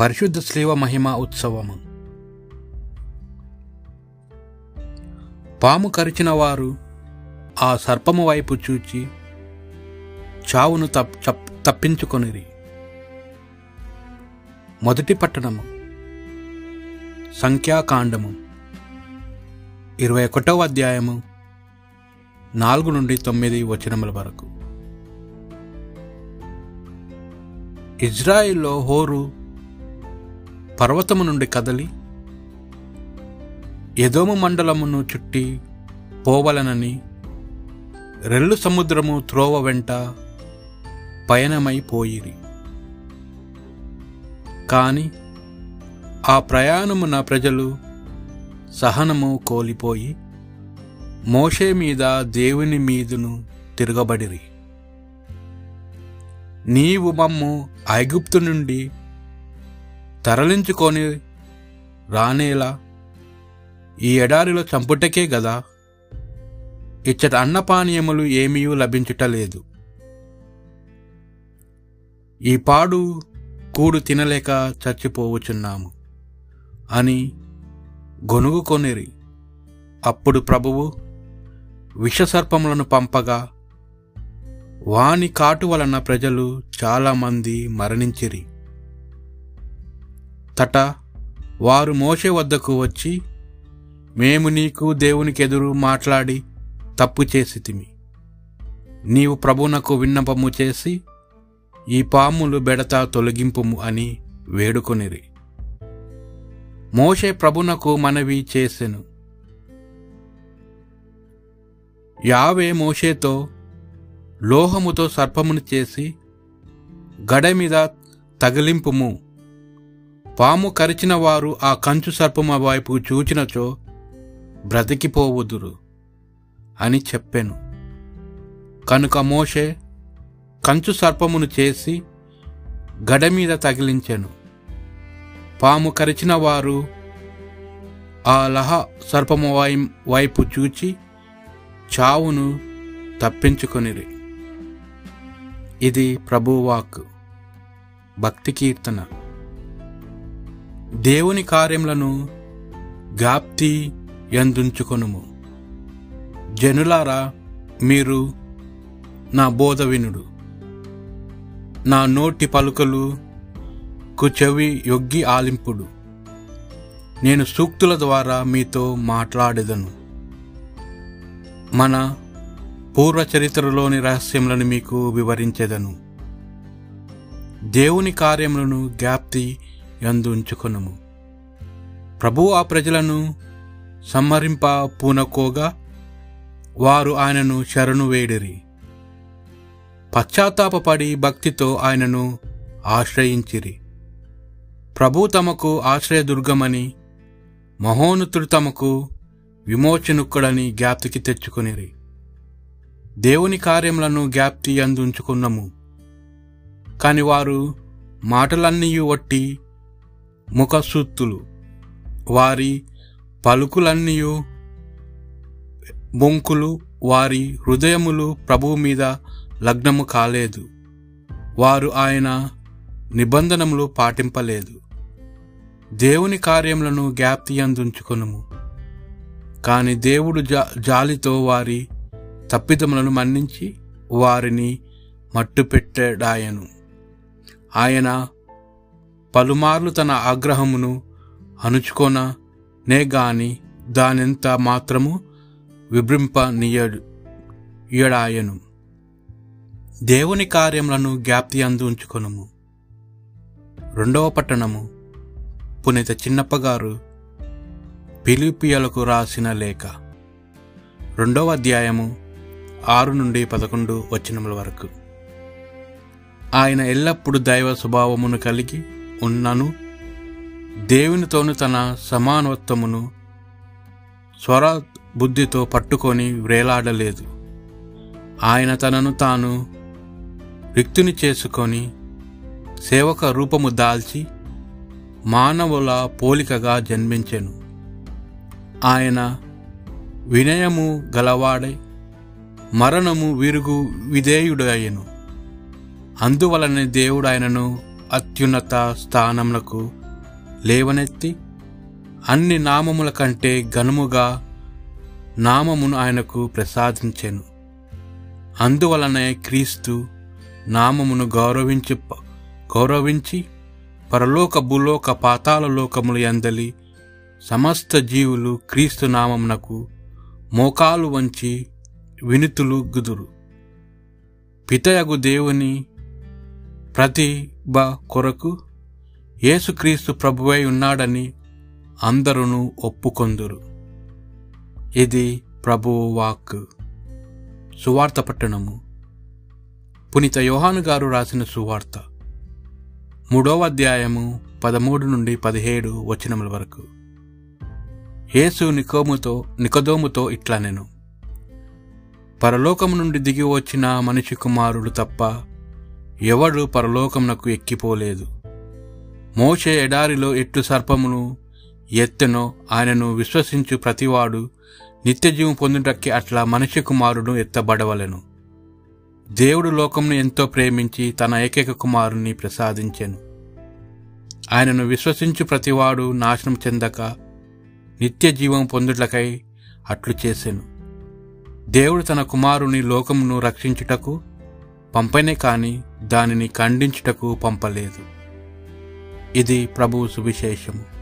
పరిశుద్ధ శ్రీవ మహిమ ఉత్సవము. పాము కరిచిన వారు ఆ సర్పము వైపు చూచి చావును తప్ తప్పించుకొనిరి. మొదటి పట్టణము సంఖ్యాకాండము ఇరవై ఒకటవ అధ్యాయము నాలుగు నుండి తొమ్మిది వచనముల వరకు. ఇజ్రాయిల్లో హోరు పర్వతము నుండి కదలి ఎదోము మండలమును చుట్టి పోవలనని రెల్లు సముద్రము త్రోవ వెంట పయనమైపోయిరి కాని ఆ ప్రయాణమున ప్రజలు సహనము కోల్పోయి మోషే మీద దేవుని మీదును తిరగబడిరి. నీవు మమ్ము ఐగుప్తు నుండి తరలించుకొని రానేలా? ఈ ఎడారిలో చంపుటకే గదా? ఇచ్చట అన్నపానీయములు ఏమీ లభించుటలేదు ఈ పాడు కూడు తినలేక చచ్చిపోవచున్నాము అని గొనుగుకొనిరి అప్పుడు ప్రభువు విషసర్పములను పంపగా వాని కాటు వలన ప్రజలు చాలామంది మరణించిరి. తట వారు మోషే వద్దకు వచ్చి మేము నీకు దేవునికెదురు మాట్లాడి తప్పు చేసితిమి. నీవు ప్రభునకు విన్నపము చేసి ఈ పాములు బెడత తొలగింపుము అని వేడుకొనిరి. మోషే ప్రభునకు మనవి చేసెను. యావే మోషేతో లోహముతో సర్పమును చేసి గడ మీద తగిలింపుము పాము కరిచిన వారు ఆ కంచు సర్పము వైపు చూచినచో బ్రతికిపోవుదురు అని చెప్పెను. కనుక మోషే కంచు సర్పమును చేసి గడ మీద తగిలించెను. పాము కరిచిన వారు ఆ లహ సర్పము వై- వైపు చూచి చావును తప్పించుకొనిరి. ఇది ప్రభువాక్ భక్తి కీర్తన. దేవుని కార్యములను గాప్తి ఎందుంచుకొనుము. జనులారా మీరు నా బోధ వినుడు. నా నోటి పలుకలు కు చెవి యొగ్గి ఆలింపుడు. నేను సూక్తుల ద్వారా మీతో మాట్లాడేదను. మన పూర్వ చరిత్రలోని రహస్యములను మీకు వివరించేదను. దేవుని కార్యములను జ్ఞాప్తి యందు ఉంచుకొనుము. ప్రభు ఆ ప్రజలను సంహరింప పూనకోగా వారు ఆయనను శరణు వేడిరి. పశ్చాత్తాపపడి భక్తితో ఆయనను ఆశ్రయించిరి. ప్రభు తమకు ఆశ్రయదుర్గమని మహోన్నతుడు తమకు విమోచనుక్కుడని జ్ఞాప్తికి తెచ్చుకునిరి. దేవుని కార్యములను జ్ఞాప్తి అందుంచుకున్నము కాని వారు మాటలన్నీ వట్టి ముఖసూత్తులు. వారి పలుకులన్నీ బొంకులు వారి హృదయములు ప్రభువు మీద లగ్నము కాలేదు. వారు ఆయన నిబంధనములు పాటింపలేదు. దేవుని కార్యములను జ్ఞాప్తి అందుంచుకొనుము కాని దేవుడు జా జాలితో వారి తప్పిదములను మన్నించి వారిని మట్టుపెట్టాడాయను ఆయన పలుమార్లు తన ఆగ్రహమును అణుచుకొన నే గాని దానెంత మాత్రము విభృంప ఇయడాయను దేవుని కార్యములను జ్ఞాప్తి అందు ఉంచుకొనుము. రెండవ పట్టణము పునీత చిన్నప్పగారు పిలిపియలకు రాసిన లేఖ. రెండవ అధ్యాయము ఆరు నుండి పదకొండు వచనముల వరకు. ఆయన ఎల్లప్పుడూ దైవ స్వభావమును కలిగి ఉన్నను దేవునితోను తన సమానత్వమును స్వర బుద్ధితో పట్టుకొని వ్రేలాడలేదు ఆయన తనను తాను రిక్తుని చేసుకొని సేవక రూపము దాల్చి మానవుల పోలికగా జన్మించెను. ఆయన వినయము గలవాడై మరణము విరుగు విధేయుడయ్యను. అందువలన దేవుడు ఆయనను అత్యున్నత స్థానములకు లేవనెత్తి అన్ని నామముల కంటే ఘనముగా నామమును ఆయనకు ప్రసాదించెను. అందువలనే క్రీస్తు నామమును గౌరవించి గౌరవించి పరలోక భూలోక పాతాల లోకములు ఎందలి సమస్త జీవులు క్రీస్తు నామమునకు మోకాలు వంచి వినుతులు గుదురు. పితయగు దేవుని ప్రతిభ కొరకు యేసుక్రీస్తు ప్రభువై ఉన్నాడని అందరూ ఒప్పుకొందురు. ఇది ప్రభువు వాక్ సువార్త పట్టణము. పునీత యోహాను గారు రాసిన సువార్త. మూడవ అధ్యాయము పదమూడు నుండి పదిహేడు వచనముల వరకు. యేసు నికోముతో నికదోముతో ఇట్లా నేను. పరలోకము నుండి దిగి వచ్చిన మనిషి కుమారుడు తప్ప ఎవడు పరలోకమునకు ఎక్కిపోలేదు. మోషే ఎడారిలో ఎట్టు సర్పమును ఎత్తెనో ఆయనను విశ్వసించు ప్రతివాడు నిత్యజీవం పొందుటಕ್ಕೆ అట్లా మనిషి కుమారుడు ఎత్తబడవలెను. దేవుడు లోకంను ఎంతో ప్రేమించి తన ఏకైక కుమారుని ప్రసాదించెను. ఆయనను విశ్వసించు ప్రతివాడు నాశనం చెందక నిత్య జీవం పొందుటకై అట్లు చేసెను. దేవుడు తన కుమారుని లోకమును రక్షించుటకు పంపనే కాని దానిని ఖండించుటకు పంపలేదు. ఇది ప్రభువు సువిశేషము.